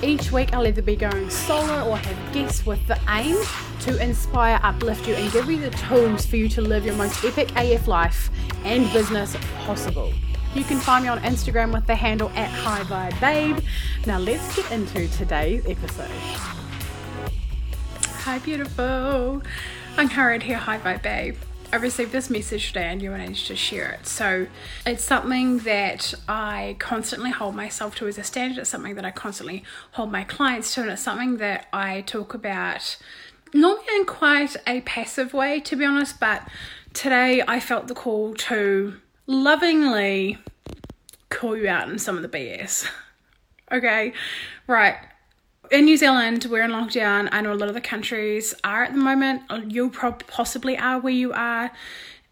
Each week, I'll either be going solo or have guests with the aim to inspire, uplift you, and give you the tools for you to live your most epic AF life and business possible. You can find me on Instagram with the handle at High Vibe Babe. Now, let's get into today's episode. Hi, beautiful. I'm Harriet here, High Vibe Babe. I received this message today and you wanted to share it. So it's something that I constantly hold myself to as a standard. It's something that I constantly hold my clients to, and it's something that I talk about normally in quite a passive way, to be honest, but today I felt the call to lovingly call you out in some of the BS. okay, right in New Zealand, we're in lockdown. I know a lot of the countries are at the moment. You possibly are where you are.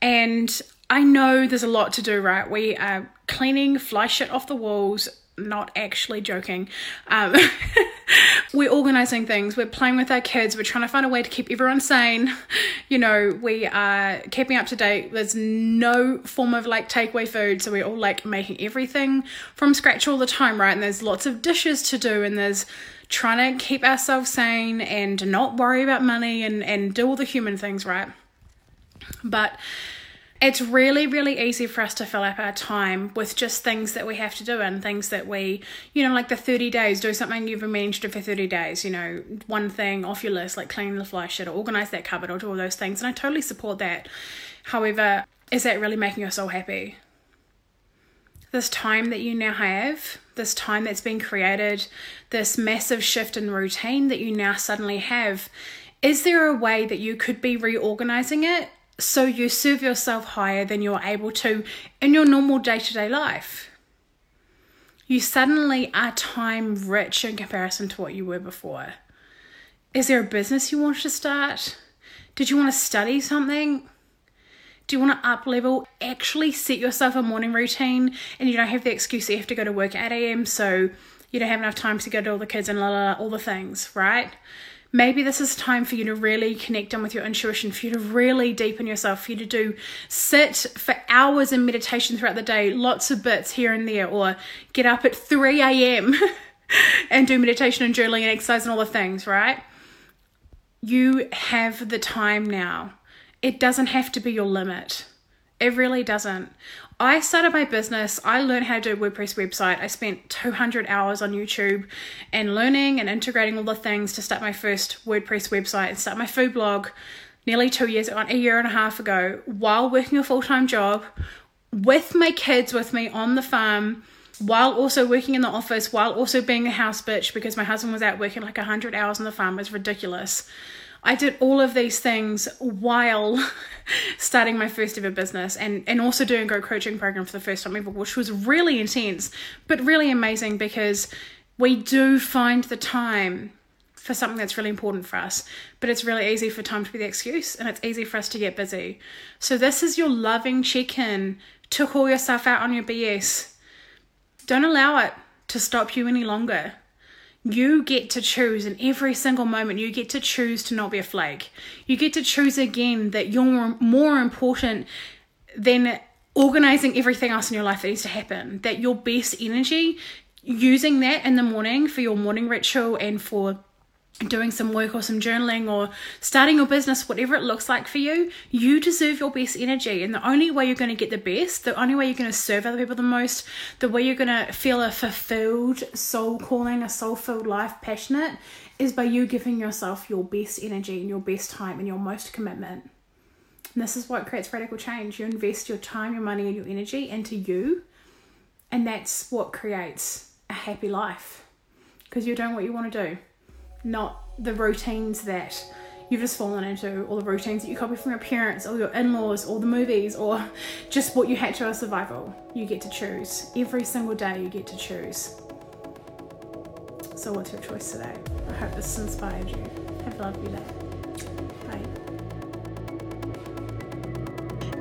And I know there's a lot to do, right? We are cleaning fly shit off the walls, not actually joking. Um, we're organizing things, we're playing with our kids, we're trying to find a way to keep everyone sane. You know, we are keeping up to date. There's no form of like takeaway food, so we're all like making everything from scratch all the time, right? And there's lots of dishes to do, and there's trying to keep ourselves sane and not worry about money and, and do all the human things, right? But it's really, really easy for us to fill up our time with just things that we have to do and things that we, you know, like the 30 days, do something you've been meaning to do for 30 days, you know, one thing off your list, like clean the fly shit or organize that cupboard or do all those things. And I totally support that. However, is that really making your soul happy? This time that you now have this time that's been created, this massive shift in routine that you now suddenly have, is there a way that you could be reorganizing it so you serve yourself higher than you're able to in your normal day to day life? You suddenly are time rich in comparison to what you were before. Is there a business you want to start? Did you want to study something? Do you want to up level? Actually set yourself a morning routine and you don't have the excuse that you have to go to work at 8 a.m. so you don't have enough time to go to all the kids and la, la, la, all the things, right? Maybe this is time for you to really connect in with your intuition, for you to really deepen yourself, for you to do sit for hours in meditation throughout the day, lots of bits here and there, or get up at 3 a.m. and do meditation and journaling and exercise and all the things, right? You have the time now it doesn't have to be your limit. It really doesn't. I started my business, I learned how to do a WordPress website. I spent 200 hours on YouTube and learning and integrating all the things to start my first WordPress website and start my food blog nearly two years, ago, a year and a half ago, while working a full time job with my kids with me on the farm, while also working in the office, while also being a house bitch because my husband was out working like 100 hours on the farm. It was ridiculous. I did all of these things while starting my first ever business and, and also doing a Go coaching program for the first time ever, which was really intense, but really amazing because we do find the time for something that's really important for us. But it's really easy for time to be the excuse and it's easy for us to get busy. So, this is your loving check in to call yourself out on your BS. Don't allow it to stop you any longer you get to choose in every single moment. You get to choose to not be a flake you get to choose again that you're more important than organizing everything else in your life that needs to happen that your best energy using that in the morning for your morning ritual and for doing some work or some journaling or starting your business, whatever it looks like for you, you deserve your best energy. And the only way you're going to get the best, the only way you're going to serve other people the most, the way you're going to feel a fulfilled soul calling, a soul filled life, passionate, is by you giving yourself your best energy and your best time and your most commitment. And this is what creates radical change. You invest your time, your money, and your energy into you, and that's what creates a happy life because you're doing what you want to do not the routines that you've just fallen into, or the routines that you copy from your parents, or your in laws, or the movies, or just what you had to as survival. You get to choose. Every single day, you get to choose. So, what's your choice today? I hope this inspired you. Have a lovely day. Bye.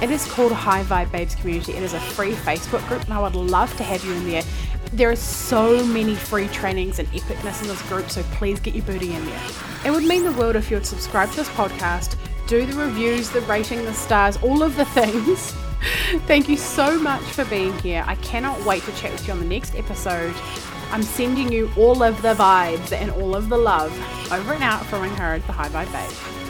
It is called High Vibe Babes Community. It is a free Facebook group, and I would love to have you in there. There are so many free trainings and epicness in this group, so please get your booty in there. It would mean the world if you would subscribe to this podcast, do the reviews, the rating, the stars, all of the things. Thank you so much for being here. I cannot wait to chat with you on the next episode. I'm sending you all of the vibes and all of the love over and out from Angharad the High Vibe Babe.